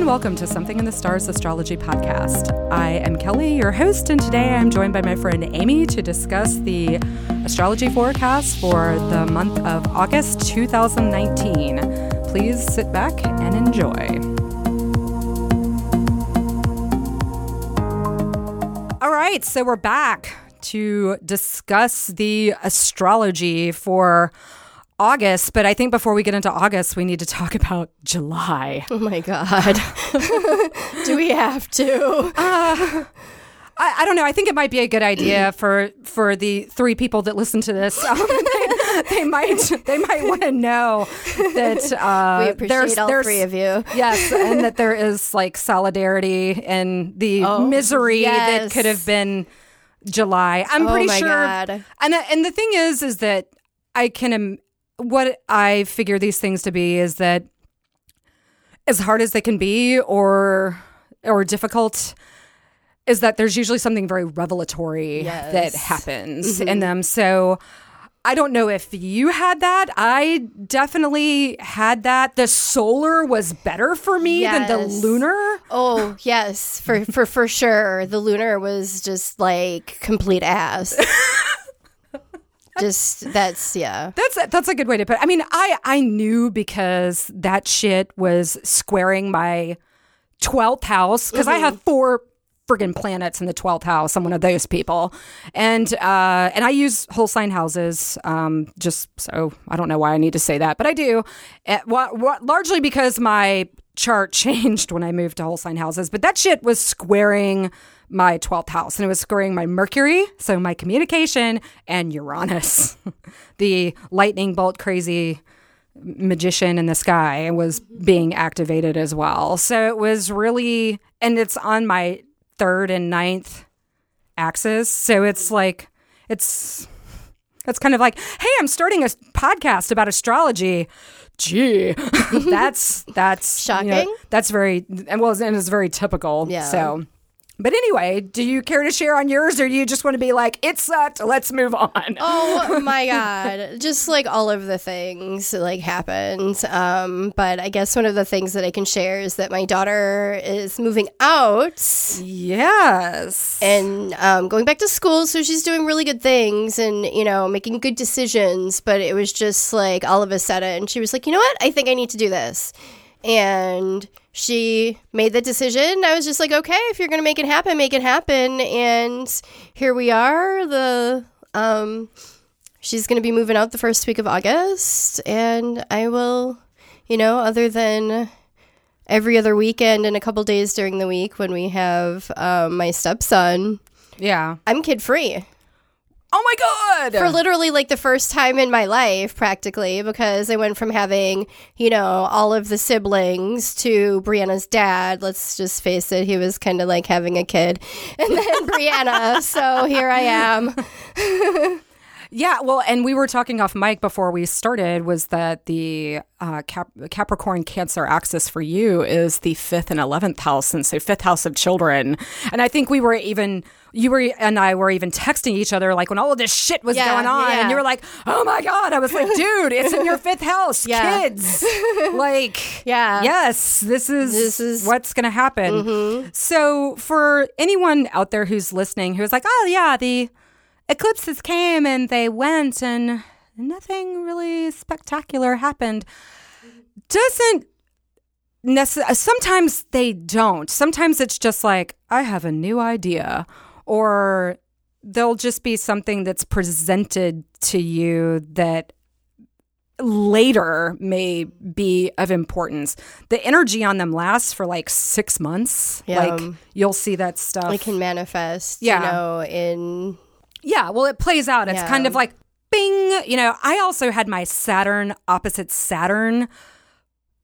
and welcome to Something in the Stars Astrology Podcast. I am Kelly, your host, and today I'm joined by my friend Amy to discuss the astrology forecast for the month of August 2019. Please sit back and enjoy. All right, so we're back to discuss the astrology for August, but I think before we get into August, we need to talk about July. Oh my God. Do we have to? I, I don't know. I think it might be a good idea for for the three people that listen to this. Um, they, they might they might want to know that uh, we appreciate there's all there's three of you. yes, and that there is like solidarity and the Oh, misery that could have been July. I'm Oh pretty sure. God. And the- and the thing is, is that I can im- what I figure these things to be is that as hard as they can be or or difficult is that there's usually something very revelatory that Yes. happens mm-hmm. in them. So I don't know if you had that. I definitely had that. The solar was better for me than the lunar. Oh, yes, for, for, for sure. The lunar was just like complete ass. just, that's, yeah. That's a, that's a good way to put. it. I mean, I I knew because that shit was squaring my twelfth house because I have four friggin' planets in the twelfth house. I'm one of those people, and uh, and I use whole sign houses. Um, just so I don't know why I need to say that, but I do. Uh, wha- wha- largely because my chart changed when I moved to whole sign houses, but that shit was squaring my 12th house and it was squaring my Mercury, so my communication, and Uranus, the lightning bolt crazy magician in the sky was being activated as well. So it was really, and it's on my third and ninth axis. So it's like, it's, it's kind of like, hey, I'm starting a podcast about astrology. Gee, that's that's you know, Shocking. that's very and well, and it's very typical. Yeah. So, but anyway, do you care to share on yours, or do you just want to be like, it sucked, let's move on? Oh my god. Just like all of the things like happened. Um, but I guess one of the things that I can share is that my daughter is moving out Yes. and um, going back to school. So she's doing really good things and, you know, making good decisions. But it was just like all of a sudden she was like, you know what? I think I need to do this. And she made the decision. I was just like, okay, if you're going to make it happen, make it happen. And here we are. The, um, she's going to be moving out the first week of August. And I will, you know, other than every other weekend and a couple days during the week when we have um, my stepson, yeah. I'm kid free Oh my god. for literally like the first time in my life, practically, because I went from having, you know, all of the siblings to Brianna's dad. Let's just face it, he was kind of like having a kid. And then Brianna. so here I am. Yeah, well, and we were talking off mic before we started was that the uh, Cap- Capricorn Cancer axis for you is the fifth and eleventh house, and so fifth house of children. And I think we were even you were and I were even texting each other like when all of this shit was Yeah, going on, yeah. and you were like, "Oh my god!" I was like, "Dude, it's in your fifth house, Yeah. kids." like, Yeah. yes, this is This is- Mm-hmm. what's going to happen. So, for anyone out there who's listening who's like, "Oh yeah, the eclipses came and they went and nothing really spectacular happened doesn't necessarily uh, sometimes they don't sometimes it's just like i have a new idea or there'll just be something that's presented to you that later may be of importance the energy on them lasts for like six months Yeah. like you'll see that stuff It can manifest, Yeah. you know, in. Yeah, well, it plays out. It's Yeah. kind of like bing. You know, I also had my Saturn opposite Saturn.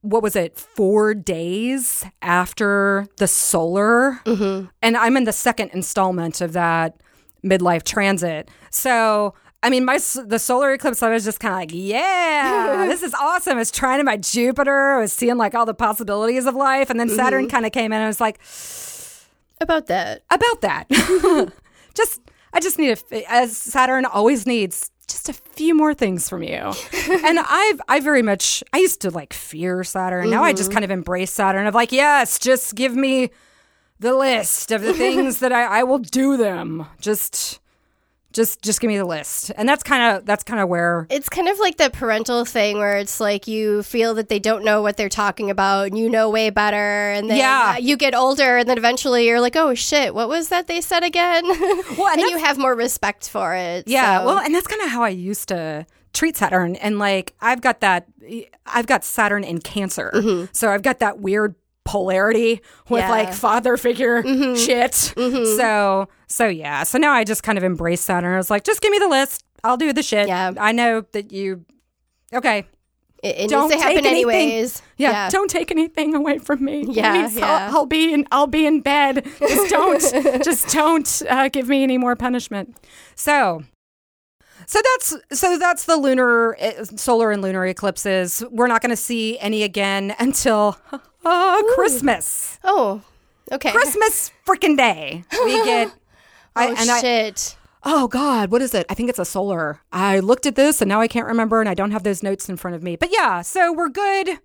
What was it? Four days after the solar. Mm-hmm. And I'm in the second installment of that midlife transit. So, I mean, my s- the solar eclipse, I was just kind of like, yeah, this is awesome. I was trying to my Jupiter. I was seeing like all the possibilities of life. And then Saturn kind of came in and I was like, About that. about that. just I just need a, as Saturn always needs just a few more things from you. and I've I very much I used to like fear Saturn. Now I just mm-hmm. kind of embrace Saturn of like, yes, just give me the list of the things that I, I will do them. Just just just give me the list. And that's kind of that's kind of where It's kind of like the parental thing where it's like you feel that they don't know what they're talking about and you know way better. And then Yeah. you get older and then eventually you're like, oh shit, what was that they said again? Well, and and you have more respect for it. Yeah, so- well, and that's kind of how I used to treat Saturn. And like, I've got that, I've got Saturn in Cancer. Mm-hmm. So I've got that weird polarity with Yeah. like father figure shit. So, so yeah. So now I just kind of embrace that, and I was like, just give me the list. I'll do the shit. Yeah. I know that you, okay. it, it Don't needs to happen anything- anyways. Yeah, don't take anything away from me. Yeah, Please, yeah. I'll, I'll be in. I'll be in bed. Just don't. just don't uh, give me any more punishment. So, so that's so that's the lunar, uh, solar and lunar eclipses. We're not going to see any again until uh, Christmas. Oh, okay. Christmas freaking day. We get. I, oh, and I, shit. Oh God, what is it? I think it's a solar. I looked at this and now I can't remember and I don't have those notes in front of me. But yeah, so we're good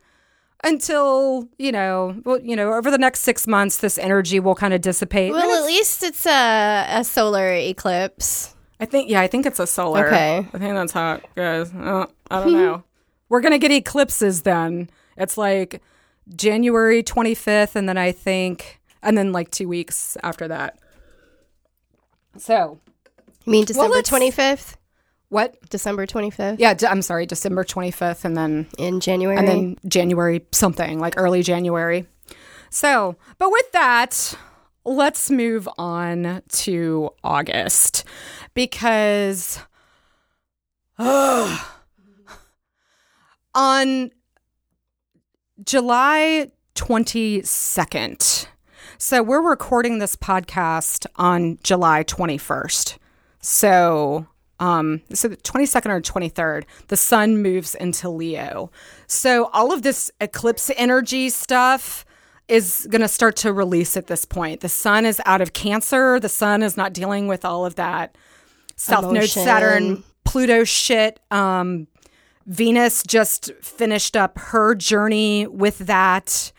until, you know, well, you know, over the next 6 months this energy will kind of dissipate. well, at least it's a, a solar eclipse. I think yeah, I think it's a solar. Okay. I think that's how it goes. Uh, I don't know. we're going to get eclipses then. It's like January 25th and then I think and then like 2 weeks after that. So, You mean December let's- 25th? what? December 25th? Yeah, I'm sorry, December 25th and then In January? and then January something, like early January. So, but with that, let's move on to August because ugh, on July 22nd, so we're recording this podcast on July 21st. So, um, so the 22nd or 23rd, the sun moves into Leo. So all of this eclipse energy stuff is going to start to release at this point. The sun is out of Cancer. The sun is not dealing with all of that South Node Saturn Pluto shit. Um, Venus just finished up her journey with that.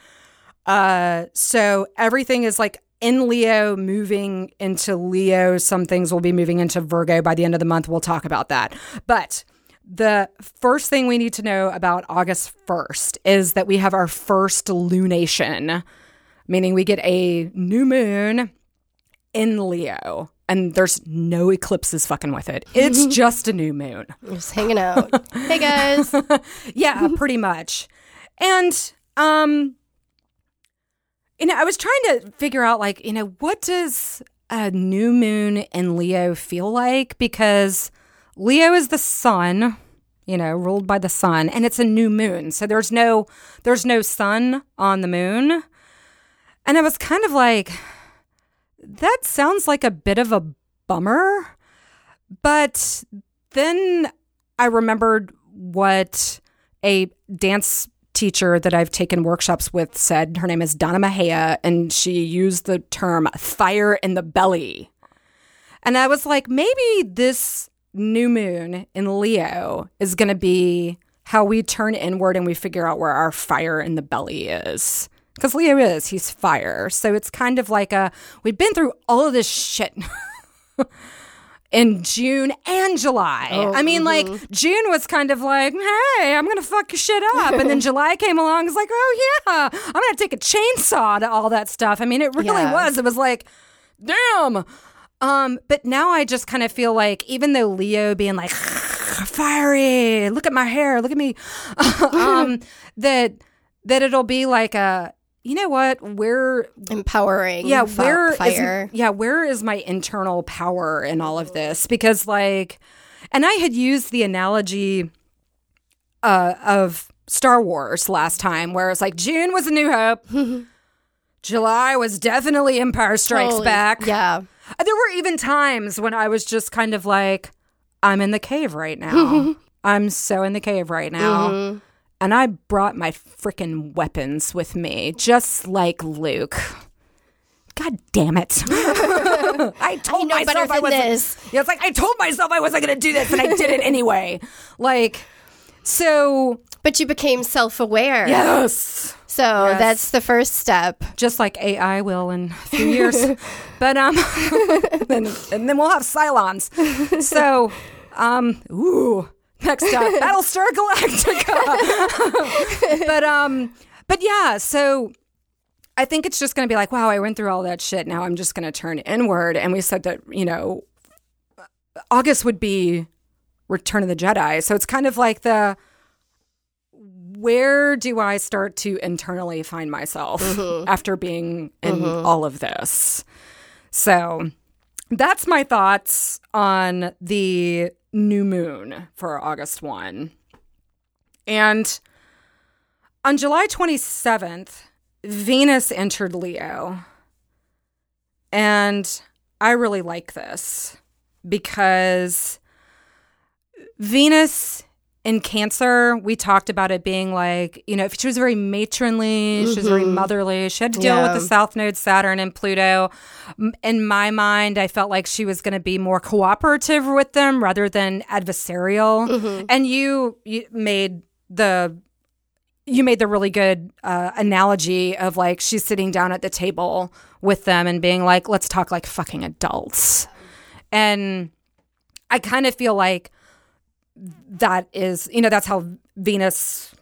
Uh, so everything is like in Leo, moving into Leo. Some things will be moving into Virgo by the end of the month. We'll talk about that. But the first thing we need to know about August 1st is that we have our first lunation, meaning we get a new moon in Leo. And there's no eclipses fucking with it. It's just a new moon. Just hanging out. hey, guys. Yeah, pretty much. And um you know, I was trying to figure out like, you know, what does a new moon in Leo feel like because Leo is the sun, you know, ruled by the sun and it's a new moon. So there's no there's no sun on the moon. And I was kind of like that sounds like a bit of a bummer. But then I remembered what a dance teacher that I've taken workshops with said. Her name is Donna Mahia, and she used the term fire in the belly. And I was like, maybe this new moon in Leo is going to be how we turn inward and we figure out where our fire in the belly is. Because Leo is, he's fire. So it's kind of like a, we've been through all of this shit. in June and July. I mean, like June was kind of like, "Hey, I'm gonna fuck your shit up," and then July came along. It's like, "Oh yeah, I'm gonna take a chainsaw to all that stuff." I mean, it really Yeah. was. It was like, "Damn." Um, but now I just kind of feel like, even though Leo being like fiery, look at my hair, look at me, um, that that it'll be like a, you know what, where Empowering. yeah where is fire. yeah where is my internal power in all of this because like and i had used the analogy uh, of star wars last time where it's like june was a new hope july was definitely empire strikes Holy- back Yeah. there were even times when i was just kind of like i'm in the cave right now i'm so in the cave right now Mm-hmm. And I brought my freaking weapons with me, just like Luke. God damn it. I told know myself I wasn't. this. Yeah, it's like I told myself I wasn't going to do this and I did it anyway. Like, so, But you became self aware. yes. So that's the first step. Just like AI will in a few years. but, um, then, and then we'll have Cylons. So, um, ooh, next up, Battlestar Galactica. but, um, but yeah, so I think it's just going to be like, wow, I went through all that shit. Now I'm just going to turn inward. And we said that, you know, August would be Return of the Jedi. So it's kind of like the where do I start to internally find myself after being in all of this? So that's my thoughts on the new moon for August 1. And on July 27th, Venus entered Leo. And I really like this because Venus in Cancer, we talked about it being like, you know, if she was very matronly, she was very motherly. She had to deal Yeah. with the South Node, Saturn, and Pluto. In my mind, I felt like she was going to be more cooperative with them rather than adversarial. And you, you made the you made the really good uh, analogy of like she's sitting down at the table with them and being like, let's talk like fucking adults. And I kind of feel like that is, you know, that's how Venus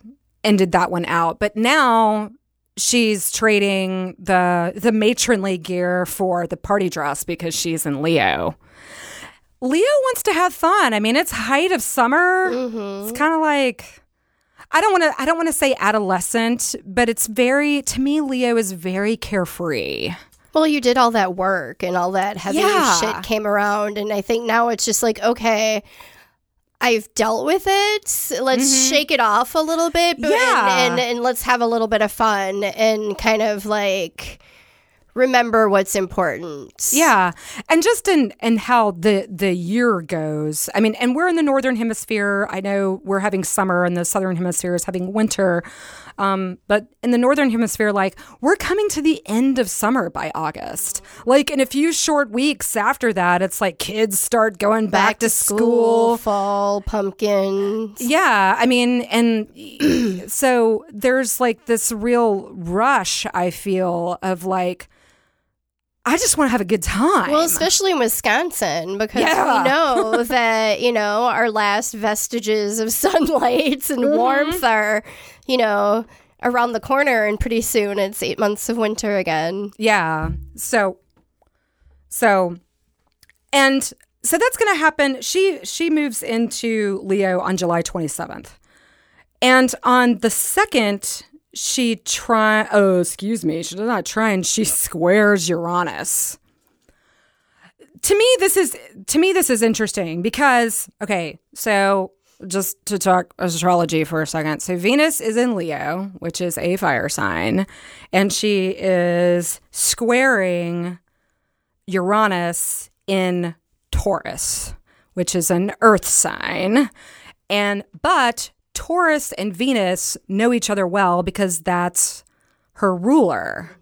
ended that one out. But now she's trading the the matronly gear for the party dress because she's in Leo. Leo wants to have fun. I mean, it's height of summer. Mm-hmm. It's kind of like I don't want to I don't want to say adolescent, but it's very to me Leo is very carefree. Well, you did all that work and all that heavy Yeah. shit came around. And I think now it's just like, okay, I've dealt with it. Let's shake it off a little bit. But, Mm-hmm. Yeah. And, and, and let's have a little bit of fun and kind of like remember what's important. Yeah. And just in in how the the year goes. I mean, and we're in the northern hemisphere. I know we're having summer and the southern hemisphere is having winter. Um, but in the northern hemisphere, like we're coming to the end of summer by August. Like in a few short weeks after that, it's like kids start going back, to school. fall, pumpkins. Yeah, I mean, and so there's like this real rush, I feel, of like, I just want to have a good time. Well, especially in Wisconsin, because Yeah. we know that, you know, our last vestiges of sunlight and Mm-hmm. warmth are, you know, around the corner, and pretty soon it's eight months of winter again. yeah. So, so, and so that's going to happen. She she moves into Leo on July 27th, and on the second, she try. Oh, excuse me. She does not try, and she squares Uranus. to me this is to me this is interesting because okay so just to talk astrology for a second so venus is in leo which is a fire sign and she is squaring uranus in taurus which is an earth sign and but taurus and venus know each other well because that's her ruler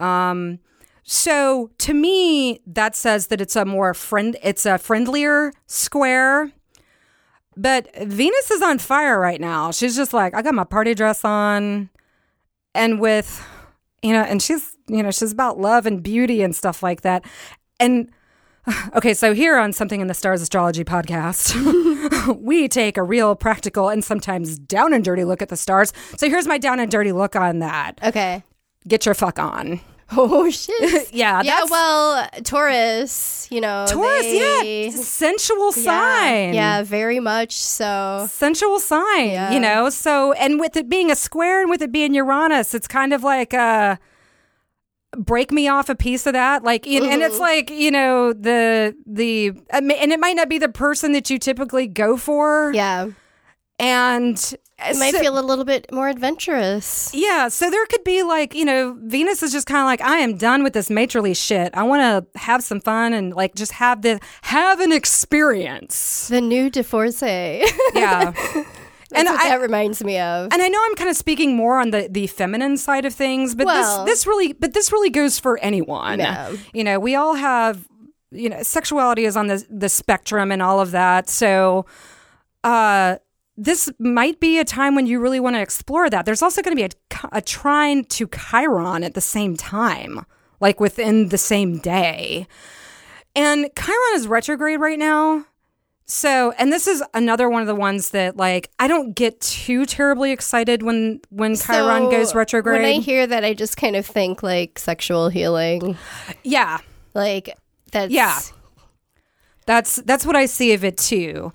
um so to me, that says that it's a more friend, it's a friendlier square. But Venus is on fire right now. She's just like, I got my party dress on, and with, you know, and she's, you know, she's about love and beauty and stuff like that. And okay, so here on Something in the Stars Astrology podcast, we take a real practical and sometimes down and dirty look at the stars. So here's my down and dirty look on that. Okay. Get your fuck on. Oh, shit. Yeah, yeah, well, Taurus, you know. Taurus, they- yeah, sensual sign. Yeah, very much so. Sensual sign, Yeah. you know. So, and with it being a square and with it being Uranus, it's kind of like uh break me off a piece of that like and and it's uh-huh. like you know the the and it might not be the person that you typically go for Yeah. and It might feel a little bit more adventurous. yeah, so there could be like, you know, Venus is just kind of like, I am done with this matronly shit. I want to have some fun and like just have the have an experience. The new divorcee. Yeah. And I, that reminds me of. and I know I'm kind of speaking more on the the feminine side of things, but Well- this this really but this really goes for anyone. Yeah. You know, we all have you know, sexuality is on the the spectrum and all of that. So uh this might be a time when you really want to explore that. There's also going to be a, a trine to Chiron at the same time, like within the same day. And Chiron is retrograde right now. So, and this is another one of the ones that like I don't get too terribly excited when when Chiron So, goes retrograde. When I hear that, I just kind of think like sexual healing. yeah. Like that's Yeah. That's that's what I see of it too.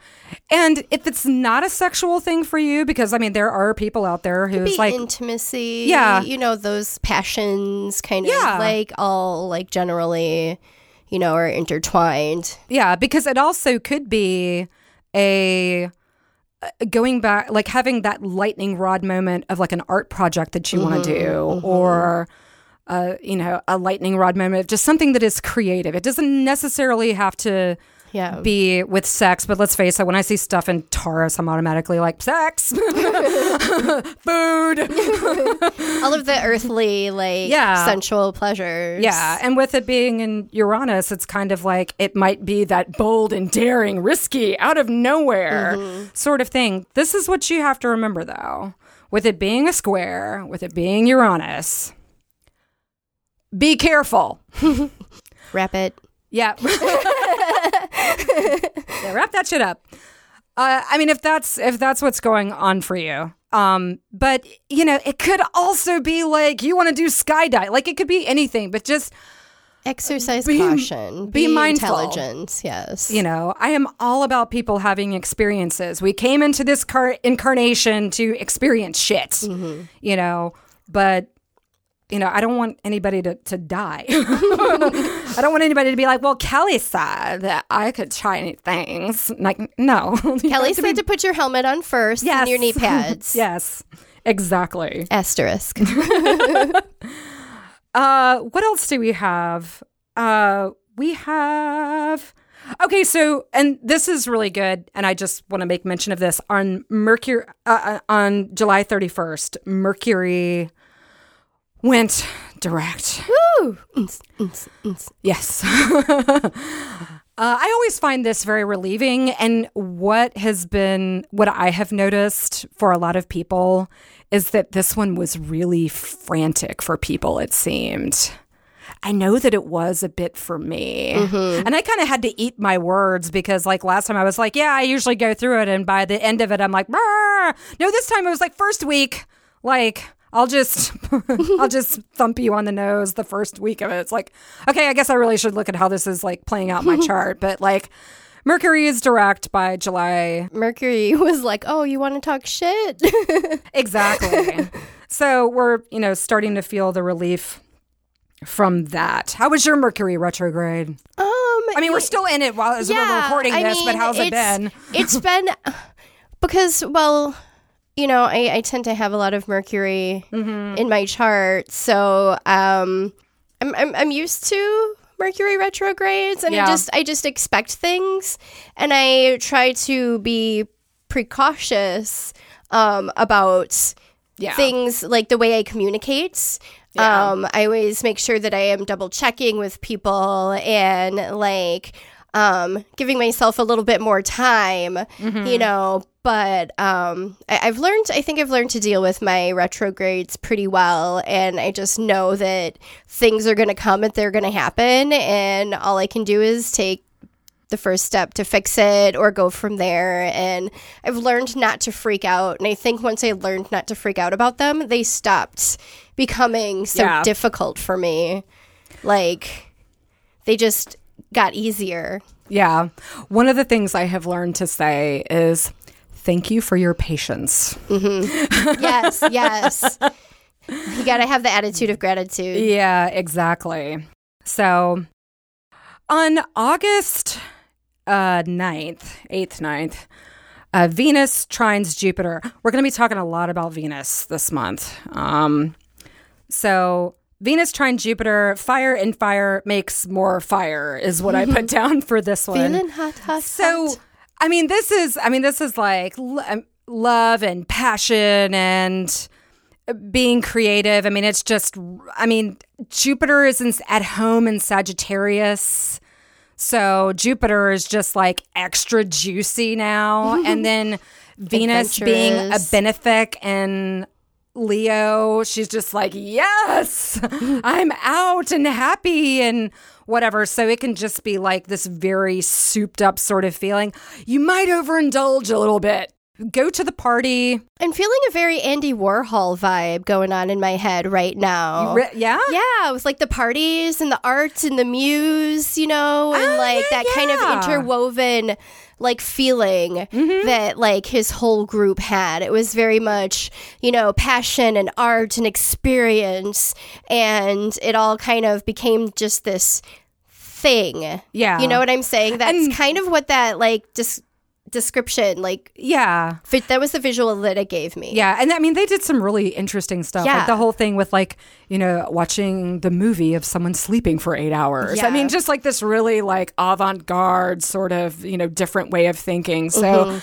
And if it's not a sexual thing for you because I mean there are people out there who's Be like intimacy. Yeah. You know, those passions kind of Yeah. like all like generally, you know, are intertwined. Yeah, because it also could be a going back like having that lightning rod moment of like an art project that you want to do or uh, you know a lightning rod moment of just something that is creative it doesn't necessarily have to Yeah. be with sex but let's face it when i see stuff in taurus i'm automatically like sex food all of the earthly, like Yeah. sensual pleasures. Yeah, and with it being in Uranus, it's kind of like it might be that bold and daring, risky, out of nowhere mm-hmm. sort of thing. This is what you have to remember though. With it being a square, with it being Uranus, be careful. Wrap it. Yeah. yeah, wrap that shit up. Uh, I mean, if that's if that's what's going on for you, um, but you know, it could also be like you want to do skydive. Like it could be anything, but just Exercise Be- caution. be mindful. Intelligence. Yes. you know, I am all about people having experiences. We came into this car- incarnation to experience shit, you know, but you know, I don't want anybody to, to die. I don't want anybody to be like, well, Kelly said that I could try new things. Like, no. Kelly have to said to put your helmet on first Yes. and your knee pads. Yes, exactly. Asterisk. Uh, what else do we have? Uh, we have. Okay, so and this is really good, and I just want to make mention of this on Mercury uh, uh, on July thirty first. Mercury went direct. Woo! Yes. uh, I always find this very relieving. And what has been, what I have noticed for a lot of people is that this one was really frantic for people, it seemed. I know that it was a bit for me. And I kind of had to eat my words because, like, last time I was like, yeah, I usually go through it. And by the end of it, I'm like, "Brr." no, this time it was like, first week, like, I'll just I'll just thump you on the nose the first week of it. It's like, okay, I guess I really should look at how this is like playing out my chart. But like Mercury is direct by July. Mercury was like, "Oh, you want to talk shit?" Exactly. so we're, you know, starting to feel the relief from that. How was your Mercury retrograde? um, I mean, we're still in it while as we're yeah, recording I this, but how's it been? it's been because, well, you know, I, I tend to have a lot of Mercury Mm-hmm. in my chart, so um, I'm, I'm I'm used to Mercury retrogrades, and Yeah. I just I just expect things, and I try to be precautious um, about Yeah. things like the way I communicate. Yeah. Um, I always make sure that I am double checking with people and like um, giving myself a little bit more time, Mm-hmm. you know. But um, I- I've learned, I think I've learned to deal with my retrogrades pretty well. And I just know that things are going to come and they're going to happen. And all I can do is take the first step to fix it or go from there. And I've learned not to freak out. And I think once I learned not to freak out about them, they stopped becoming so Yeah. difficult for me. Like, they just got easier. Yeah. One of the things I have learned to say is thank you for your patience. Yes, yes. You got to have the attitude of gratitude. Yeah, exactly. So on August uh, 9th, 8th, 9th, uh, Venus trines Jupiter. We're going to be talking a lot about Venus this month. Um, so Venus trine Jupiter, fire and fire makes more fire is what I put down for this one. Feeling hot, hot, So, hot. I mean, this is, I mean, this is like, l- um, love and passion and being creative. I mean, it's just, I mean, Jupiter is in, at home in Sagittarius. So Jupiter is just like extra juicy now. and then Venus being a benefic and Leo, she's just like, yes, I'm out and happy and whatever. So it can just be like this very souped up sort of feeling. You might overindulge a little bit. Go to the party. I'm feeling a very Andy Warhol vibe going on in my head right now. Ri- yeah? Yeah, it was like the parties and the arts and the muse, you know, and Oh, like yeah, that kind of interwoven like feeling Mm-hmm. that like his whole group had. It was very much, you know, passion and art and experience and it all kind of became just this thing. Yeah. You know what I'm saying? That's And- kind of what that like dis- description like Yeah. that was the visual that it gave me. Yeah. And I mean, they did some really interesting stuff. Yeah. Like the whole thing with, like, you know, watching the movie of someone sleeping for eight hours. I mean, just like this really, like, avant garde sort of, you know, different way of thinking. So.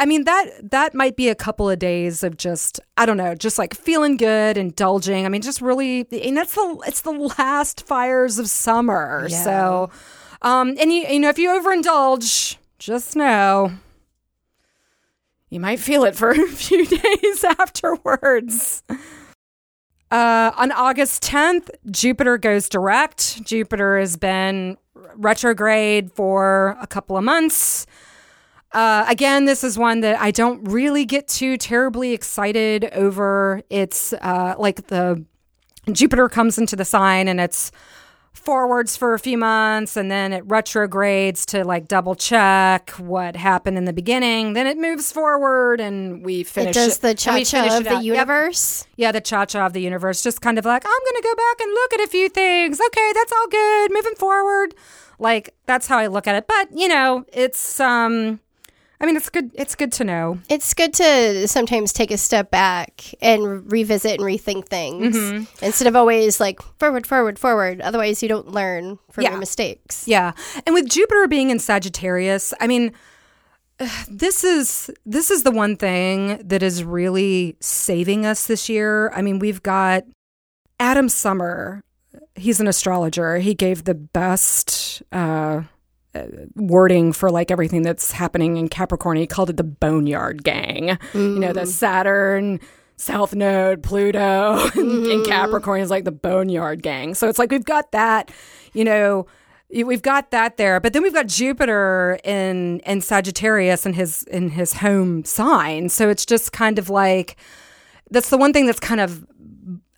I mean that that might be a couple of days of just I don't know, just like feeling good, indulging. I mean, just really, and that's the it's the last fires of summer. Yeah. So, um, and you you know, if you overindulge, just know you might feel it for a few days afterwards. Uh, on August 10th, Jupiter goes direct. Jupiter has been retrograde for a couple of months. Uh, again, this is one that I don't really get too terribly excited over. It's uh, like the Jupiter comes into the sign and it's forwards for a few months and then it retrogrades to like double check what happened in the beginning. Then it moves forward and we finish It does the and cha cha of the out. Yep. universe. Yeah, the cha cha of the universe. Just kind of like, I'm going to go back and look at a few things. Okay, that's all good. Moving forward. Like, that's how I look at it. But, you know, it's, um, I mean, it's good. It's good to know. It's good to sometimes take a step back and revisit and rethink things Mm-hmm. instead of always like forward, forward, forward. Otherwise, you don't learn from Yeah. your mistakes. Yeah. And with Jupiter being in Sagittarius, I mean, this is this is the one thing that is really saving us this year. I mean, we've got Adam Sommer. He's an astrologer. He gave the best uh, uh, wording for like everything that's happening in Capricorn. He called it the Boneyard Gang. You know, the mm. Saturn, South Node, Pluto, in mm-hmm. Capricorn is like the Boneyard Gang. So it's like we've got that, you know, we've got that there, but then we've got Jupiter in in Sagittarius in his in his home sign. So it's just kind of like that's the one thing that's kind of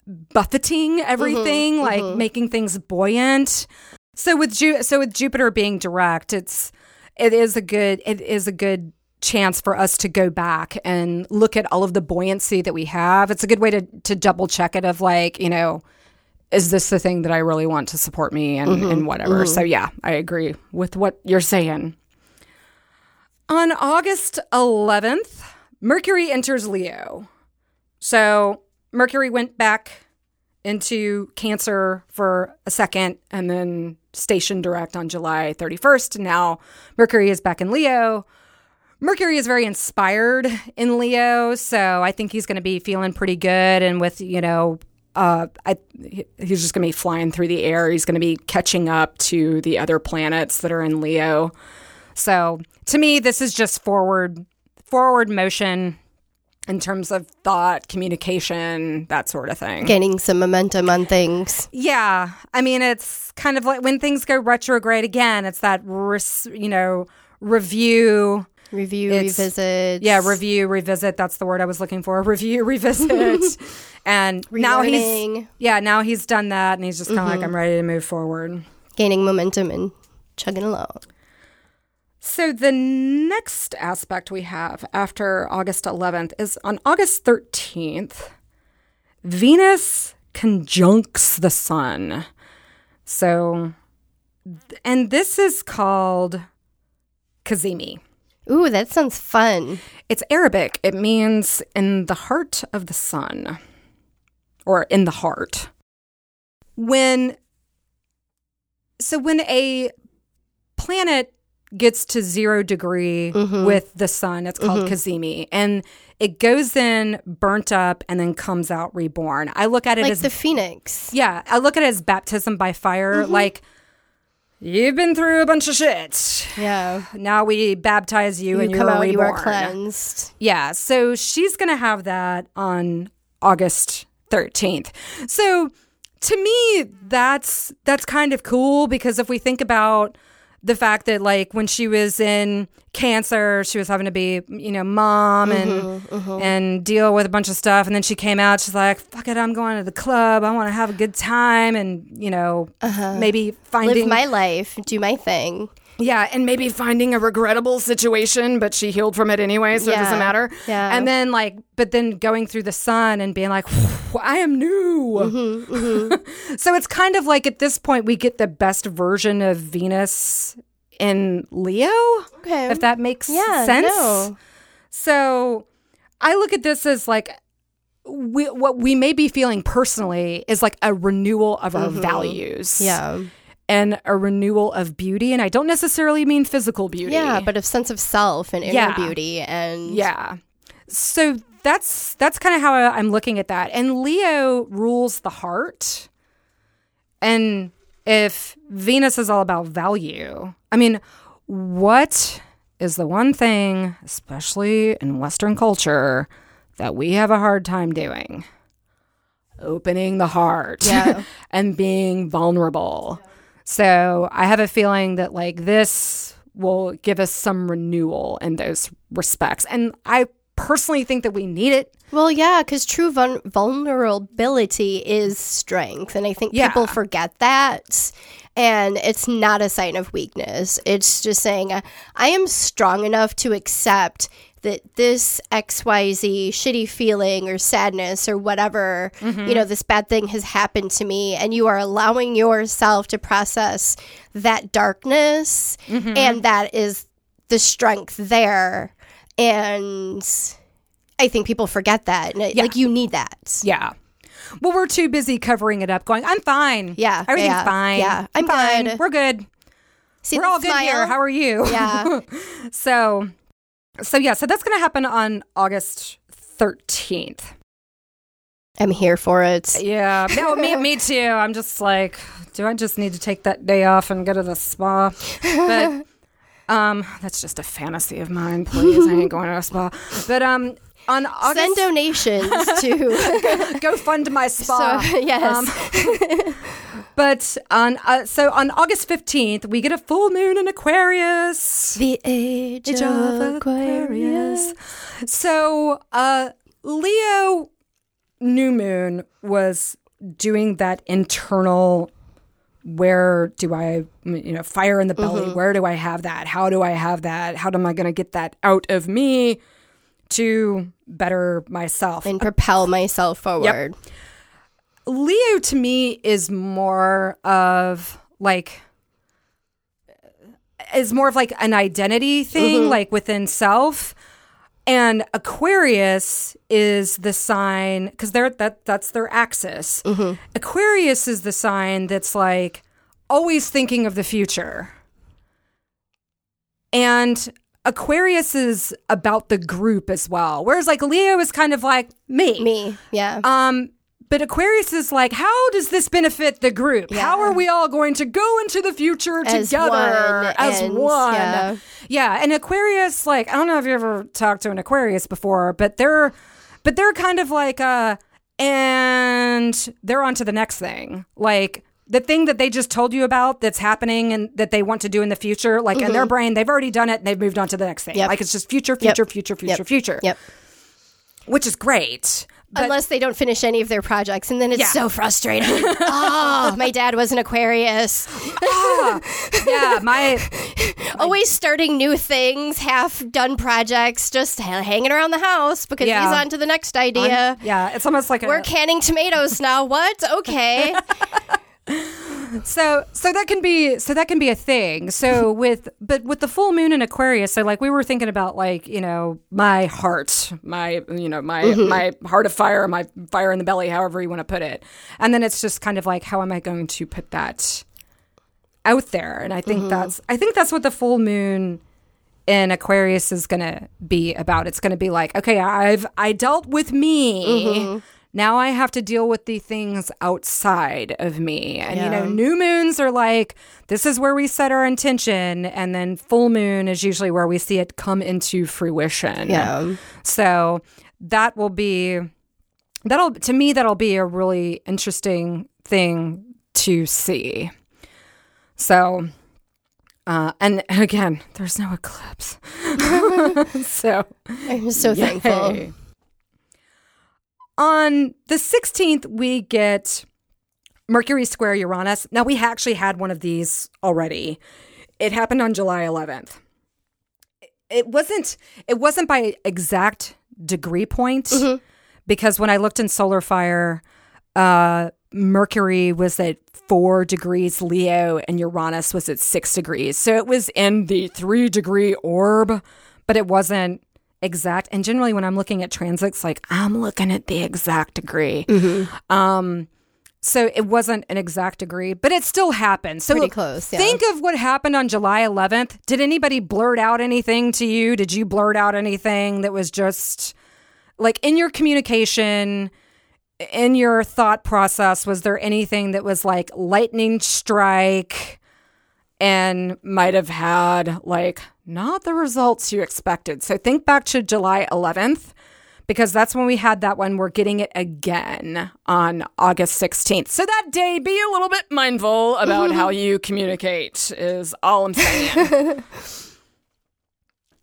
buffeting mm-hmm. everything, like mm-hmm. making things buoyant. So with Ju- so with Jupiter being direct, it's it is a good it is a good chance for us to go back and look at all of the buoyancy that we have. It's a good way to to double check it of like, you know, is this the thing that I really want to support me and, mm-hmm. and whatever. Mm-hmm. So yeah, I agree with what you're saying. On August 11th, Mercury enters Leo. So Mercury went back into Cancer for a second and then stationed direct on July 31st. Now Mercury is back in Leo. Mercury is very inspired in Leo, so I think he's going to be feeling pretty good. And with you know, uh, I he's just going to be flying through the air. He's going to be catching up to the other planets that are in Leo. So to me, this is just forward forward motion in terms of thought, communication, that sort of thing. Gaining some momentum on things. Yeah, I mean, it's kind of like when things go retrograde again. It's that res- you know review. Review, It's- revisit. Yeah, review, revisit. That's the word I was looking for. Review, revisit. and now he's yeah, now he's done that, and he's just kind of like mm-hmm. I'm ready to move forward. Gaining momentum and chugging along. So the next aspect we have after August 11th is on August 13th. Venus conjuncts the sun. So, and this is called Cazimi. Ooh, that sounds fun. It's Arabic. It means in the heart of the sun or in the heart. When so when a planet gets to zero degree Mm-hmm. with the sun. It's called Cazimi. And it goes in burnt up and then comes out reborn. I look at it Like as the phoenix. yeah, I look at it as baptism by fire. Like you've been through a bunch of shit. Yeah. Now we baptize you, You and you're out, you are cleansed. Yeah, so she's going to have that on August 13th. So to me that's that's kind of cool because if we think about the fact that like when she was in cancer she was having to be you know mom and mm-hmm, mm-hmm. and deal with a bunch of stuff. And then she came out she's like fuck it i'm going to the club. I want to have a good time and you know uh-huh. maybe finding Live my life, do my thing. Yeah, and maybe finding a regrettable situation, but she healed from it anyway, so it doesn't matter. Yeah. And then like, but then going through the sun and being like, I am new. Mm-hmm, so it's kind of like at this point we get the best version of Venus in Leo, Okay. if that makes yeah, sense. no. So I look at this as like we, what we may be feeling personally is like a renewal of our values Mm-hmm. Yeah. And a renewal of beauty. And I don't necessarily mean physical beauty. Yeah, but a sense of self and inner Yeah. beauty and yeah. So that's that's kind of how I'm looking at that. And Leo rules the heart. And if Venus is all about value, I mean, what is the one thing, especially in Western culture, that we have a hard time doing? Opening the heart Yeah. and being vulnerable. So I have a feeling that like this will give us some renewal in those respects. And I personally think that we need it. Well, yeah, because true vul- vulnerability is strength. And I think Yeah. people forget that. And it's not a sign of weakness. It's just saying, I am strong enough to accept that this XYZ shitty feeling or sadness or whatever, you know, mm-hmm. this bad thing has happened to me. And you are allowing yourself to process that darkness. Mm-hmm. And that is the strength there. And I think people forget that. And it- Yeah. Like, you need that. Yeah. Well, we're too busy covering it up, going, I'm fine. Yeah, Everything's yeah, fine. yeah, I'm fine. good." We're good. See we're all good smile? here. How are you? Yeah. so, so yeah, so that's going to happen on August 13th. I'm here for it. Yeah. No, me, me too. I'm just like, do I just need to take that day off and go to the spa? But um, that's just a fantasy of mine. Please, I ain't going to a spa. But um, on Send August, donations to. go fund my spa. So, yes. Um, but on uh, so on August 15th, we get a full moon in Aquarius. the age, Age of Aquarius. So, uh, Leo new moon was doing that internal where do I, you know, fire in the belly? Mm-hmm. Where do I have that? How do I have that? How am I going to get that out of me to better myself? And propel myself forward. Leo to me is more of like is more of like an identity thing, mm-hmm. like within self. And Aquarius is the sign because they're that that's their axis. Mm-hmm. Aquarius is the sign that's like always thinking of the future. And Aquarius is about the group as well. Whereas like Leo is kind of like me. Me. Yeah. Um, but Aquarius is like, how does this benefit the group? How are we all going to go into the future As together one, as and- one? yeah. Yeah, and Aquarius, like, I don't know if you ever talked to an Aquarius before, but they're, but they're kind of like, uh, and they're on to the next thing, like. The thing that they just told you about that's happening and that they want to do in the future, like in their brain, they've already done it and they've moved on to the next thing. Mm-hmm. Yep. Like it's just future, Yep. future, future, future, Yep. future, Yep. which is great. But Unless they don't finish any of their projects, and then it's Yeah. so frustrating. oh, my dad was an Aquarius. ah, yeah, my Always starting new things, half done projects, just ha- hanging around the house because Yeah. he's on to the next idea. yeah, it's almost like We're canning tomatoes now. What? Okay. so so that can be so that can be a thing. So with but with the full moon in Aquarius, so like we were thinking about like you know my heart, my you know my mm-hmm. my heart of fire, my fire in the belly, however you want to put it, and then it's just kind of like how am I going to put that out there. And I think mm-hmm. that's I think that's what the full moon in Aquarius is going to be about. It's going to be like, okay, I've I dealt with me. Mm-hmm. Now I have to deal with the things outside of me. And you know, new moons are like this is where we set our intention and then full moon is usually where we see it come into fruition. Yeah. So that will be that'll to me that'll be a really interesting thing to see. So uh and again, there's no eclipse. so I'm so thankful. On the 16th, we get Mercury square Uranus. Now, we actually had one of these already. It happened on July 11th. It wasn't. It wasn't by exact degree point because when I looked in Solar Fire, uh, Mercury was at four degrees Leo and Uranus was at six degrees. So it was in the three degree orb, but it wasn't exact. And generally, when I'm looking at transits, like I'm looking at the exact degree. Um, so it wasn't an exact degree, but it still happened. So Pretty close, yeah. Think of what happened on July 11th. Did anybody blurt out anything to you? Did you blurt out anything that was just like in your communication? in your thought process, was there anything that was like lightning strike and might have had like not the results you expected? So think back to July 11th because that's when we had that one. We're getting it again on August 16th. So that day, be a little bit mindful about how you communicate, is all I'm saying.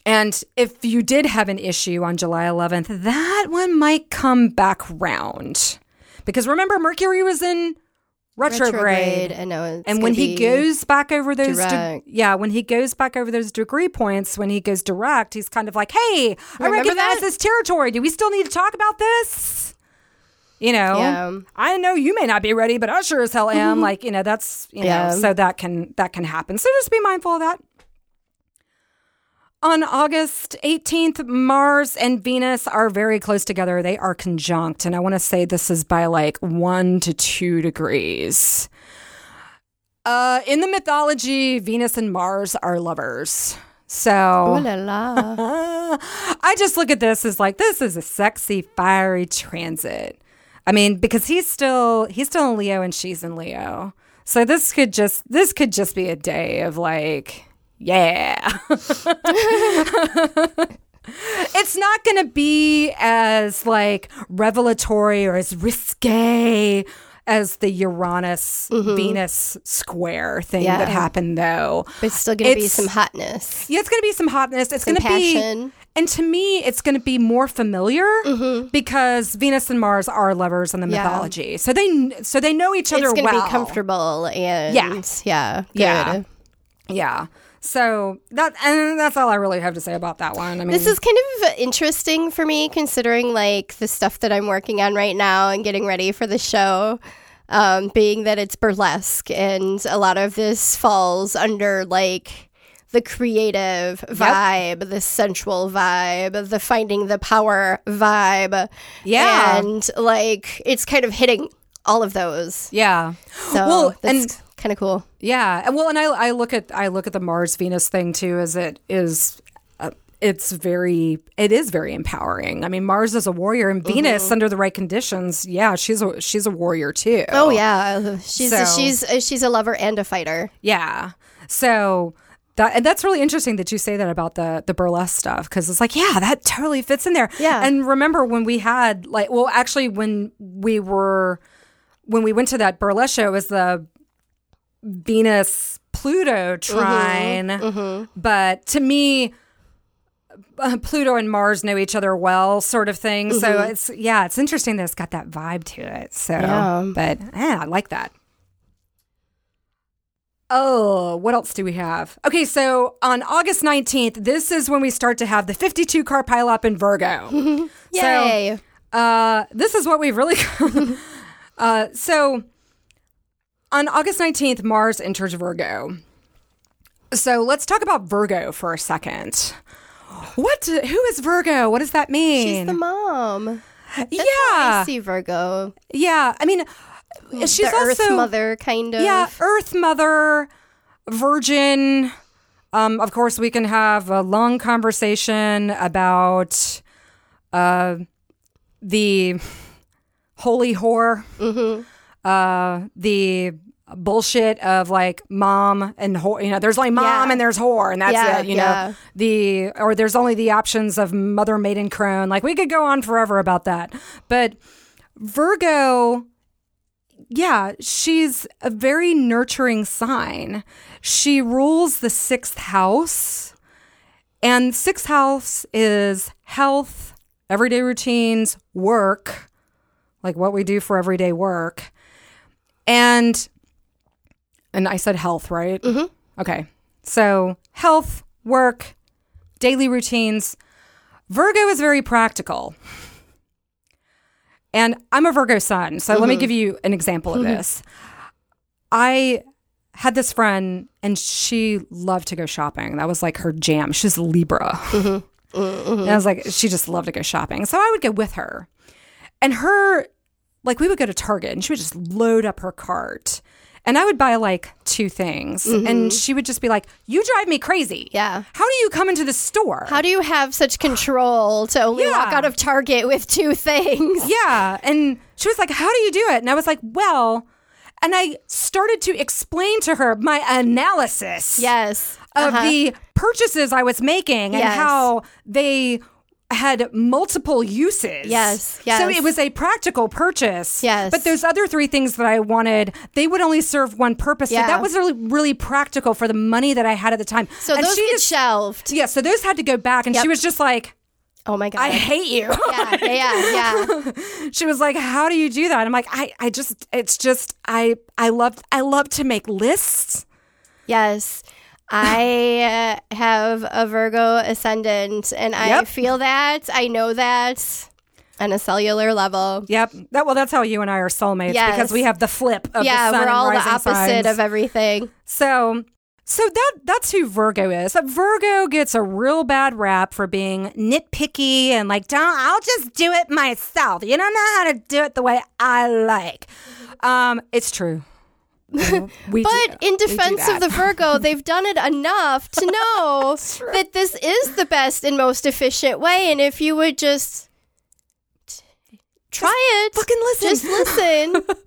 And if you did have an issue on July 11th, that one might come back round. Because remember, Mercury was in retrograde. I know. It's and when he goes back over those, de- yeah, when he goes back over those degree points, when he goes direct, he's kind of like, "Hey, I recognize that? this territory. Do we still need to talk about this?" You know, Yeah. I know you may not be ready, but I sure as hell am. Mm-hmm. like, you know, that's you know, Yeah. so that can that can happen. So just be mindful of that. On August 18th, Mars and Venus are very close together. They are conjunct. And I want to say this is by like one to two degrees. Uh, in the mythology, Venus and Mars are lovers. So Ooh la la. I just look at this as like this is a sexy, fiery transit. I mean, because he's still he's still in Leo and she's in Leo. So this could just this could just be a day of like, yeah. it's not going to be as like revelatory or as risque as the Uranus Venus square thing Yeah. that happened though. But it's still gonna be some hotness. Yeah, it's going to be some hotness. It's going to be, and to me, it's going to be more familiar because Venus and Mars are lovers in the Mm-hmm. Yeah. mythology. So they, so they know each other It's gonna well. be comfortable and Yeah. yeah, good. Yeah. Yeah. So that, and that's all I really have to say about that one. I mean, This is kind of interesting for me, considering like the stuff that I'm working on right now and getting ready for the show. Um, being that it's burlesque, and a lot of this falls under like the creative vibe, the sensual vibe, the finding the power vibe. Yeah. and like it's kind of hitting all of those. yeah. So Well, that's and- kind of cool. Yeah, and well, and I I look at I look at the Mars Venus thing too as it is. Uh, it's very it is very empowering. I mean, Mars is a warrior, and Venus under the right conditions, yeah, she's a she's a warrior too. Oh yeah, she's So- she's she's a lover and a fighter. yeah. So that and that's really interesting that you say that about the the burlesque stuff because it's like yeah, that totally fits in there. Yeah. and remember when we had like well, actually when we were when we went to that burlesque show, it was the Venus Pluto trine. But to me, uh, Pluto and Mars know each other well, sort of thing. So it's, yeah, it's interesting that it's got that vibe to it. So, Yeah. but yeah, I like that. Oh, what else do we have? Okay, so on August 19th, this is when we start to have the 52 car pileup in Virgo. Yay! Uh, this is what we've really. uh, so on August 19th, Mars enters Virgo. So let's talk about Virgo for a second. What? Who is Virgo? What does that mean? She's the mom. I yeah, see Virgo. yeah. I mean, she's the also Earth Mother, kind of. yeah, Earth Mother. Virgin. Um, of course, we can have a long conversation about uh, the holy whore, uh, the bullshit of like mom and whore. You know, there's like mom Yeah. and there's whore, and that's Yeah, it. You yeah. know, the or there's only the options of mother, maiden, crone. Like we could go on forever about that, but Virgo yeah, she's a very nurturing sign. She rules the sixth house, and sixth house is health, everyday routines, work, like what we do for everyday work, and and I said health, right? Mm-hmm. Okay, so health, work, daily routines. Virgo is very practical. And I'm a Virgo sun. So let me mm-hmm. give you an example of mm-hmm. this. I had this friend and she loved to go shopping. That was like her jam. She's Libra. Mm-hmm. And I was like, she just loved to go shopping. So I would go with her. And her, like, we would go to Target and she would just load up her cart. And I would buy like two things. And she would just be like, You drive me crazy. Yeah. How do you come into the store? How do you have such control to only walk out of Target with two things? Yeah. And she was like, How do you do it? And I was like, Well, and I started to explain to her my analysis Yes. of Uh-huh. the purchases I was making and Yes. how they had multiple uses. Yes, yes. So it was a practical purchase. Yes. But those other three things that I wanted, they would only serve one purpose. Yeah. So that was really, really practical for the money that I had at the time. So And those she get just- shelved. Yeah, so those had to go back. And Yep. she was just like, Oh my god. I hate you. yeah, yeah, yeah. she was like how do you do that i'm like i i just it's just i i love i love to make lists Yes. I uh, have a Virgo ascendant and I Yep. feel that. I know that on a cellular level. yep that well that's how you and i are soulmates Yes. because we have the flip of yeah, the sun we're all the opposite signs. of everything. so so that that's who Virgo is. Virgo gets a real bad rap for being nitpicky and like, don't I'll just do it myself. You don't know how to do it the way I like. Um, it's true. We do- But in defense of the Virgo, they've done it enough to know that this is the best and most efficient way. And if you would just try it, fucking listen. just listen,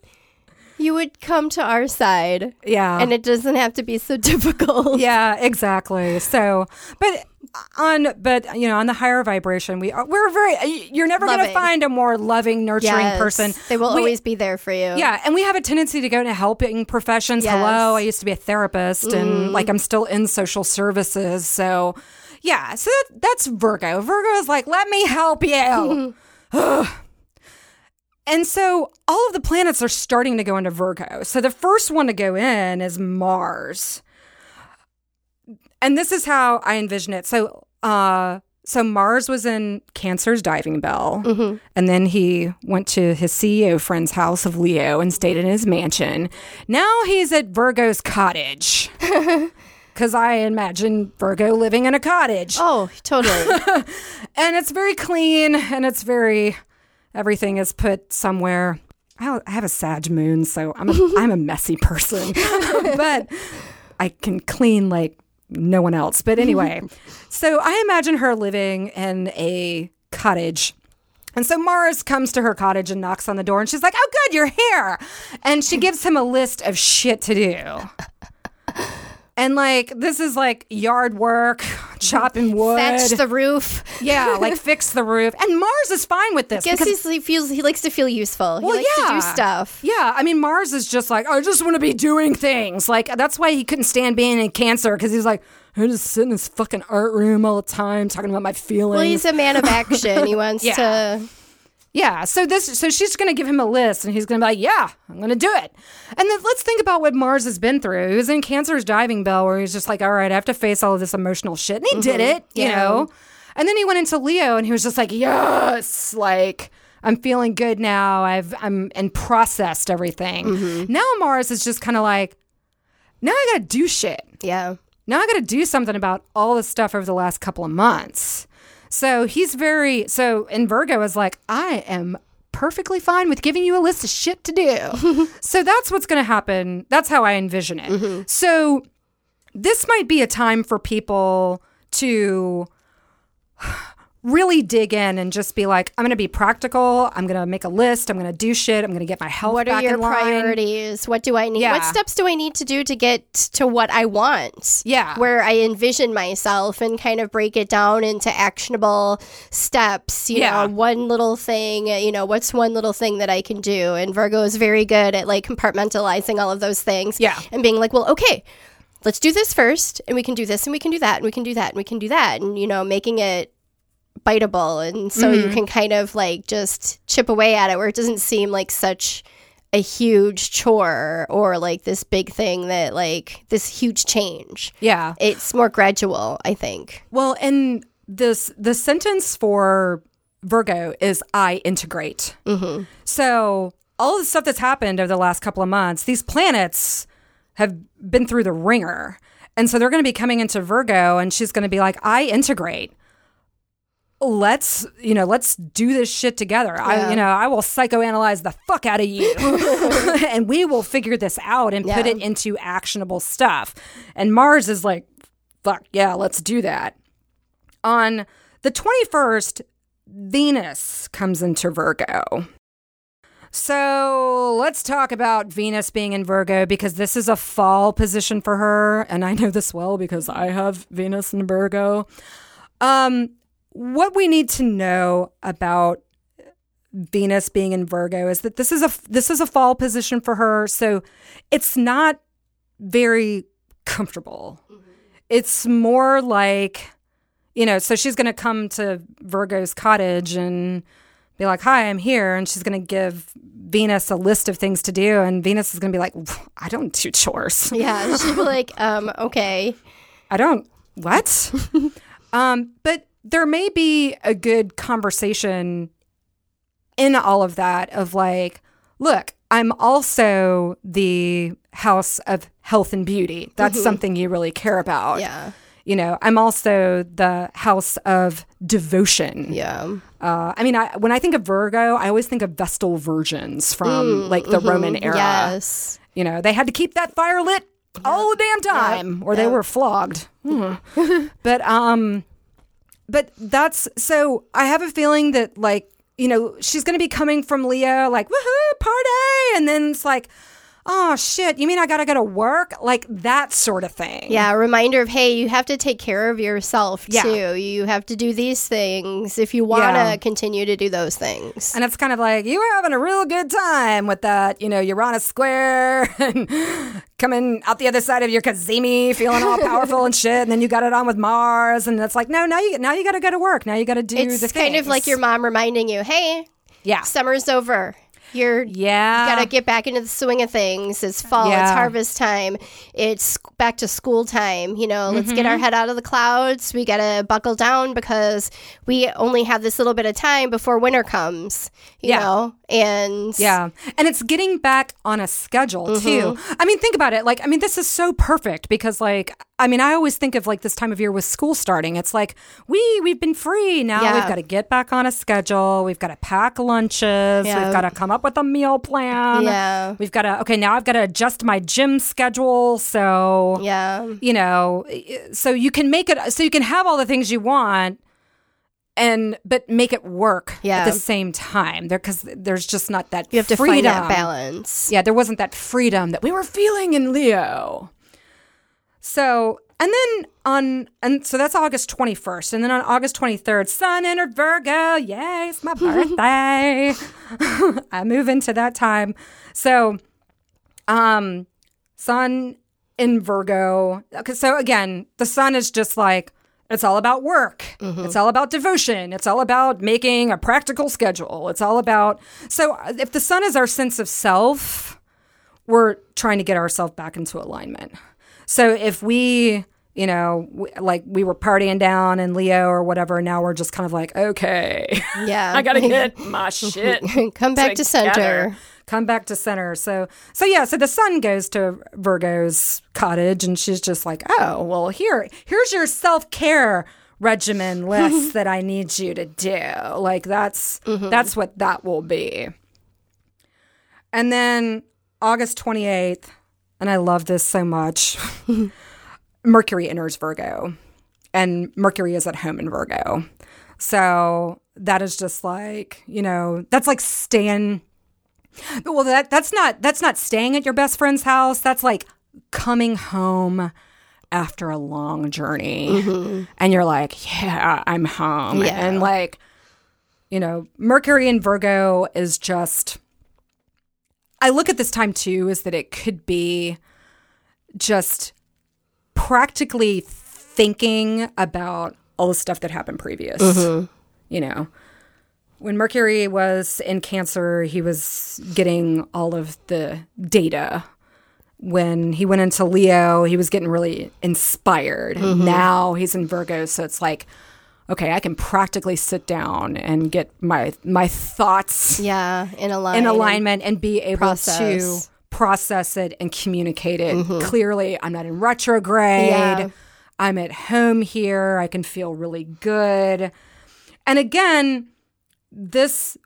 you would come to our side. yeah, And it doesn't have to be so difficult. Yeah, exactly. So, but on but you know on the higher vibration we are we're very you're never going to find a more loving nurturing Yes. person They will We- always be there for you. yeah and we have a tendency to go into helping professions Yes. Mm-hmm. hello i used to be a therapist and like i'm still in social services so yeah so that, that's virgo virgo is like let me help you And so all of the planets are starting to go into Virgo. So the first one to go in is Mars. And this is how I envision it. So uh so Mars was in Cancer's diving bell. And then he went to his CEO friend's house of Leo and stayed in his mansion. Now he's at Virgo's cottage. Cuz I imagine Virgo living in a cottage Oh, totally. and it's very clean and it's very everything is put somewhere I have a Sag moon, so I'm a, I'm a messy person, but I can clean like no one else. But anyway, so I imagine her living in a cottage. And so Mars comes to her cottage and knocks on the door, and she's like, "Oh, good, you're here." And she gives him a list of shit to do. And like this is like yard work, chopping wood. Thatch the roof. Yeah, like fix the roof. And Mars is fine with this. Guess he feels he likes to feel useful. well, he likes to yeah. do stuff. Yeah, I mean, Mars is just like, I just want to be doing things. Like, that's why he couldn't stand being in cancer because he's like, I just sit in this fucking art room all the time talking about my feelings. Well, he's a man of action. He wants Yeah. to. Yeah. So this, so she's going to give him a list, and he's going to be like, "Yeah, I'm going to do it." And then let's think about what Mars has been through. He was in Cancer's diving bell, where he's just like, "All right, I have to face all of this emotional shit," and he did mm-hmm. it, you Yeah. know. And then he went into Leo, and he was just like, "Yes, like." I'm feeling good now. I've I'm and processed everything. Mm-hmm. Now Mars is just kind of like, now I gotta do shit Yeah. now I got to do something about all this stuff over the last couple of months. So he's very so and Virgo is like, I am perfectly fine with giving you a list of shit to do. so that's what's going to happen. That's how I envision it. Mm-hmm. So this might be a time for people to really dig in and just be like, I'm going to be practical. I'm going to make a list. I'm going to do shit. I'm going to get my health back. What are your priorities? What do I need? Yeah. What steps do I need to do to get to what I want? Yeah. Where I envision myself and kind of break it down into actionable steps. You Yeah. know, one little thing, uh, you know, what's one little thing that I can do? And Virgo is very good at like compartmentalizing all of those things. Yeah. And being like, well, okay, let's do this first. And we can do this and we can do that and we can do that and we can do that. And, you know, making it biteable and so Mm-hmm. you can kind of like just chip away at it where it doesn't seem like such a huge chore or like this big thing that like this huge change Yeah. it's more gradual i think Well, and this the sentence for Virgo is I integrate. Mm-hmm. So all the stuff that's happened over the last couple of months, these planets have been through the wringer, and so they're going to be coming into Virgo, and she's going to be like, I integrate. Let's you know, let's do this shit together. I you know, I will psychoanalyze the fuck out of you, and we will figure this out and put it into actionable stuff. And Mars is like, fuck yeah, let's do that. On the 21st, Venus comes into Virgo. So let's talk about Venus being in Virgo because this is a fall position for her. And I know this well because I have Venus in Virgo. Um, what we need to know about Venus being in Virgo is that this is a this is a fall position for her, so it's not very comfortable. It's more like, you know, so she's going to come to Virgo's cottage and be like, "Hi, I'm here," and she's going to give Venus a list of things to do, and Venus is going to be like, "I don't do chores. yeah she'd be like um okay I don't what?" um, but there may be a good conversation in all of that of like, look, I'm also the house of health and beauty. That's something you really care about. yeah You know, I'm also the house of devotion. yeah Uh, I mean, I, when I think of Virgo, I always think of Vestal virgins from like the Roman era. yes You know, they had to keep that fire lit all the damn time, or they were flogged. Hmm. but um, but that's so. I have a feeling that like you know she's going to be coming from Leo, like woohoo party, and then it's like. Oh shit! You mean I gotta go to work? Like that sort of thing. yeah a reminder of hey you have to take care of yourself Yeah. too you have to do these things if you want to Yeah. continue to do those things And it's kind of like you were having a real good time with that, you know, Uranus square and coming out the other side of your Cazimi, feeling all powerful and shit. And then you got it on with Mars, and it's like, no, now you now you got to go to work. Now you got to do it's the kind of like your mom reminding you hey yeah, summer's over. You're yeah, gotta get back into the swing of things. It's fall. It's harvest time. It's back to school time. You know, let's get our Mm-hmm. head out of the clouds. We gotta buckle down because we only have this little bit of time before winter comes. You Yeah. know, and Yeah. And it's getting back on a schedule Mm-hmm. too. I mean, think about it. Like, I mean, this is so perfect because like I mean, I always think of like this time of year with school starting. It's like, we we've been free. Now Yeah. we've got to get back on a schedule. We've got to pack lunches. Yeah. We've got to come up with a meal plan. Yeah. We've got to okay, now I've got to adjust my gym schedule. So yeah, you know, so you can make it so you can have all the things you want and but make it work Yeah. at the same time there because there's just not that you have to freedom. find that balance. yeah there wasn't that freedom that we were feeling in leo so and then on and so that's august 21st and then on august 23rd sun entered virgo yay it's my birthday. I move into that time. So um sun in virgo okay so again the sun is just like it's all about work. It's all about devotion. It's all about making a practical schedule. It's all about so if the sun is our sense of self we're trying to get ourselves back into alignment so if we you know w- like we were partying down in leo or whatever now we're just kind of like okay Yeah, i gotta get my shit come back to center. Come back to center. So so yeah, so the sun goes to Virgo's cottage and she's just like, "Oh, well, here here's your self-care regimen list that I need you to do." Like that's mm-hmm. that's what that will be. And then August 28th, and I love this so much. Mercury enters Virgo, and Mercury is at home in Virgo. So that is just like you know that's like staying. Well, that that's not that's not staying at your best friend's house. That's like coming home after a long journey, mm-hmm. and you're like, yeah, I'm home, Yeah. and like you know, Mercury in Virgo is just. I look at this time too, is that it could be just practically thinking about all the stuff that happened previous. Mm-hmm. You know, when Mercury was in Cancer, he was getting all of the data. When he went into Leo, he was getting really inspired. Mm-hmm. Now he's in Virgo, so it's like, okay, I can practically sit down and get my my thoughts Yeah, in alignment. in alignment and be able process. to process it and communicate it mm-hmm. clearly. I'm not in retrograde. Yeah. I'm at home here. I can feel really good. And again, this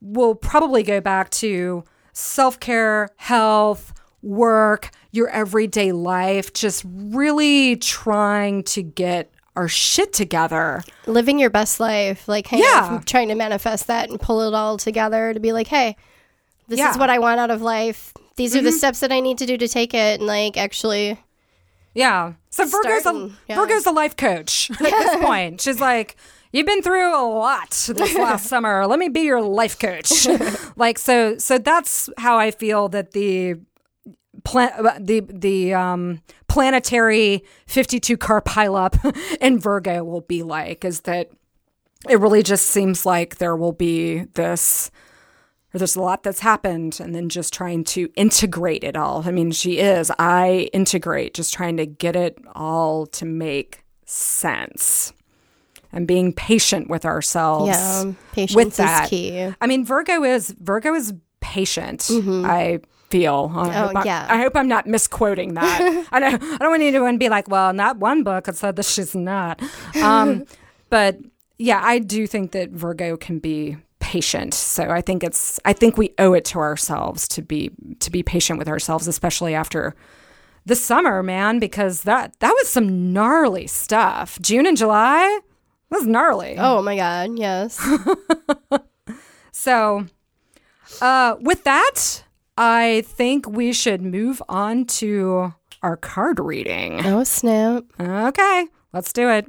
will probably go back to self care, health, work, your everyday life, just really trying to get our shit together. living your best life, like kind Yeah. trying to manifest that and pull it all together to be like, hey, this Yeah. is what I want out of life. These are the mm-hmm. steps that I need to do to take it, and like actually, Yeah. So Virgo's a yeah. Virgo's a life coach at this point. She's like, You've been through a lot this last summer. Let me be your life coach. like so so that's how I feel that the plan the the um planetary 52 car pileup in Virgo will be like is that it really just seems like there will be this or there's a lot that's happened and then just trying to integrate it all. I mean, she is. I integrate, just trying to get it all to make sense and being patient with ourselves. yeah, patience with that. is key. I mean, Virgo is Virgo is patient. I feel. I hope I- yeah. I hope I'm not misquoting that. I don't. I don't want anyone to be like, well, not one book it said that she's not. Um, but yeah, I do think that Virgo can be patient. So I think it's. I think we owe it to ourselves to be to be patient with ourselves, especially after the summer, man, because that that was some gnarly stuff. June and July. Was gnarly. Oh my god, yes. So, uh, with that, I think we should move on to our card reading. oh snap. Okay, let's do it.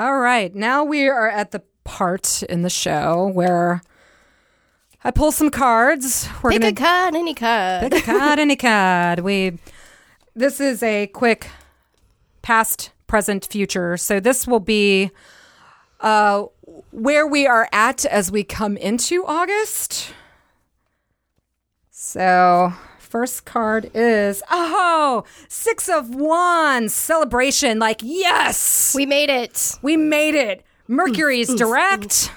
All right, now we are at the part in the show where I pull some cards. We're Pick gonna a card, any card. pick a card, any card. We this is a quick past, present, future. So this will be uh, where we are at as we come into August. So first card is oh six of wands celebration. Like yes, we made it. we made it. Mercury's direct.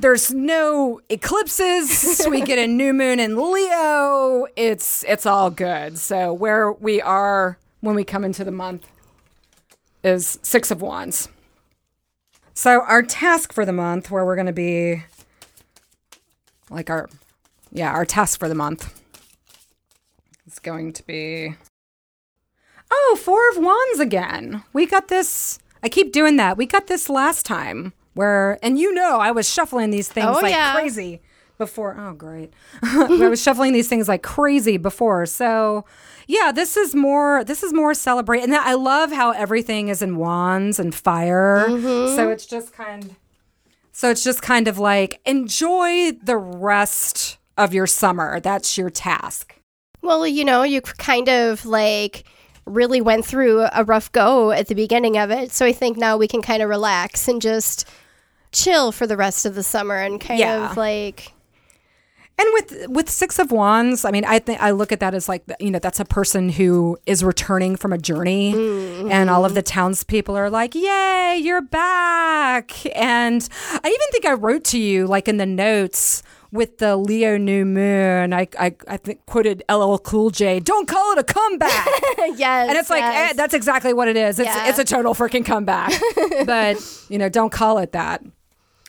There's no eclipses. we get a new moon in Leo. It's it's all good. So where we are when we come into the month is 6 of wands. So our task for the month where we're going to be like our yeah, our task for the month is going to be Oh, four of wands again. We got this. I keep doing that. We got this last time where, and you know, I was shuffling these things Oh, like yeah. crazy before. Oh, great. I was shuffling these things like crazy before. So, yeah, this is more, this is more celebrate. And I love how everything is in wands and fire. Mm-hmm. So it's just kind so it's just kind of like enjoy the rest of your summer. That's your task. Well, you know, you kind of like really went through a rough go at the beginning of it. So I think now we can kind of relax and just chill for the rest of the summer and kind Yeah. of like And with with six of wands, I mean, I think I look at that as like you know that's a person who is returning from a journey, and all of the townspeople are like, "Yay, you're back!" And I even think I wrote to you like in the notes with the Leo new moon. I I, I think quoted LL Cool J, "Don't call it a comeback." yes. And it's like yes. eh, that's exactly what it is. It's Yeah. it's a total freaking comeback. but you know, don't call it that.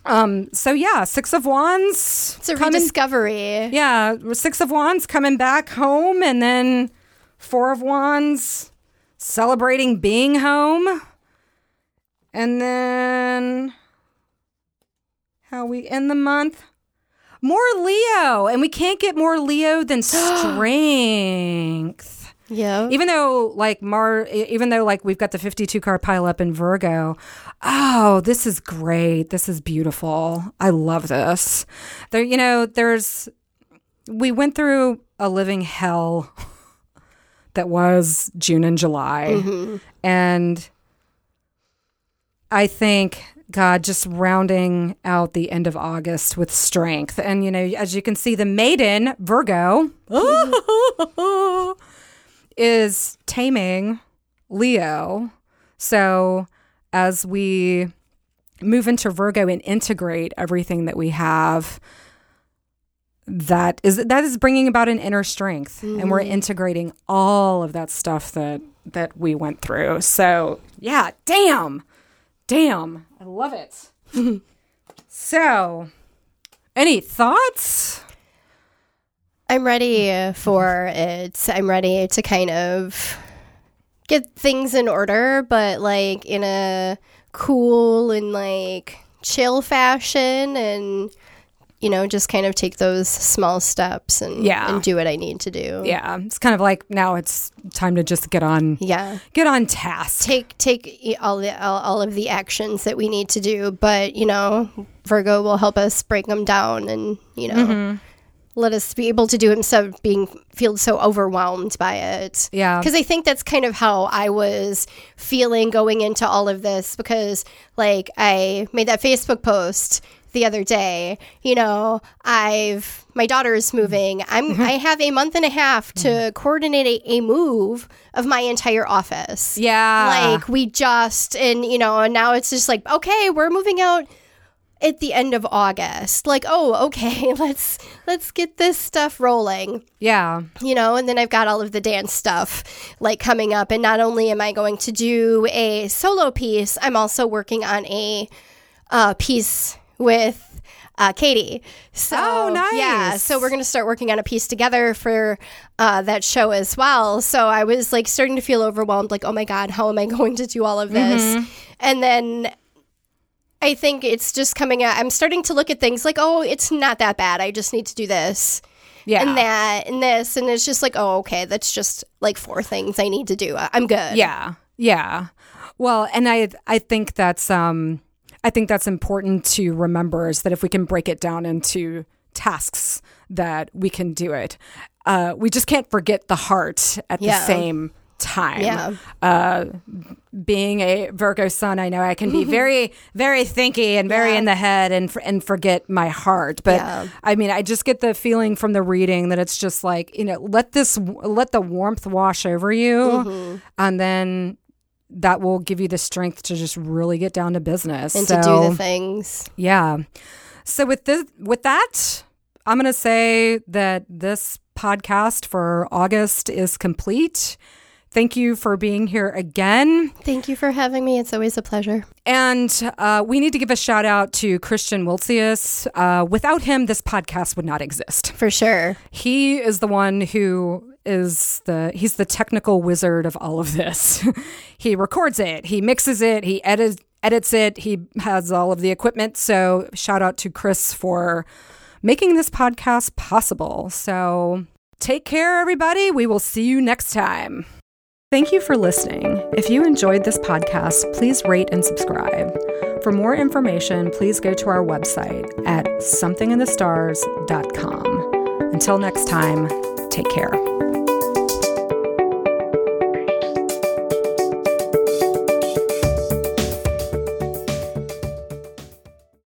Um, so yeah, Six of Wands. It's a coming- rediscovery. yeah, Six of Wands coming back home, and then Four of Wands celebrating being home. And then how we end the month? More Leo, and we can't get more Leo than strength. Yeah. Even though like Mar even though like we've got the 52 card pile up in Virgo. Oh, this is great. This is beautiful. I love this. There you know, there's we went through a living hell that was June and July. Mm-hmm. And I think God just rounding out the end of August with strength. And you know, as you can see the maiden Virgo mm-hmm. is taming Leo. So as we move into Virgo and integrate everything that we have, that is that is bringing about an inner strength, and we're mm-hmm. integrating all of that stuff that that we went through. So yeah, damn, damn, I love it. so, any thoughts? I'm ready for it. I'm ready to kind of get things in order, but like in a cool and like chill fashion and you know, just kind of take those small steps and Yeah. and do what I need to do. Yeah, it's kind of like now it's time to just get on Yeah. get on task. Take take all the all, all of the actions that we need to do, but you know, Virgo will help us break them down and, you know, Mm-hmm. Let us be able to do it instead of being feel so overwhelmed by it. Yeah. Because I think that's kind of how I was feeling going into all of this because, like, I made that Facebook post the other day. You know, I've my daughter is moving. Mm-hmm. I'm mm-hmm. I have a month and a half to mm-hmm. coordinate a, a move of my entire office. Yeah. Like we just and you know, and now it's just like, okay, we're moving out at the end of August. Like, oh, okay, let's let's get this stuff rolling Yeah. you know and then i've got all of the dance stuff like coming up and not only am i going to do a solo piece i'm also working on a uh, piece with uh, Katie. So Oh, nice. Yeah, so we're gonna start working on a piece together for uh, that show as well. So I was like starting to feel overwhelmed, like, oh my god, how am I going to do all of this? Mm-hmm. And then I think it's just coming out. I'm starting to look at things like, oh, it's not that bad. I just need to do this Yeah. and that and this and it's just like oh okay that's just like four things i need to do i'm good Yeah. Yeah. Well, and I I think that's um I think that's important to remember is that if we can break it down into tasks that we can do it. Uh we just can't forget the heart at Yeah. the same time. Yeah. Uh being a Virgo sun, I know I can be very very thinky and very Yeah. in the head and and forget my heart. But Yeah. I mean, I just get the feeling from the reading that it's just like, you know, let this let the warmth wash over you Mm-hmm. and then that will give you the strength to just really get down to business and so, to do the things yeah so with this with that i'm going to say that this podcast for august is complete thank you for being here again thank you for having me it's always a pleasure and uh, we need to give a shout out to christian wiltsius uh, without him this podcast would not exist for sure he is the one who is the he's the technical wizard of all of this. he records it, he mixes it, he edits edits it, he has all of the equipment. So shout out to Chris for making this podcast possible. So take care everybody. We will see you next time. Thank you for listening. If you enjoyed this podcast, please rate and subscribe. For more information, please go to our website at somethinginthestars.com. Until next time, take care.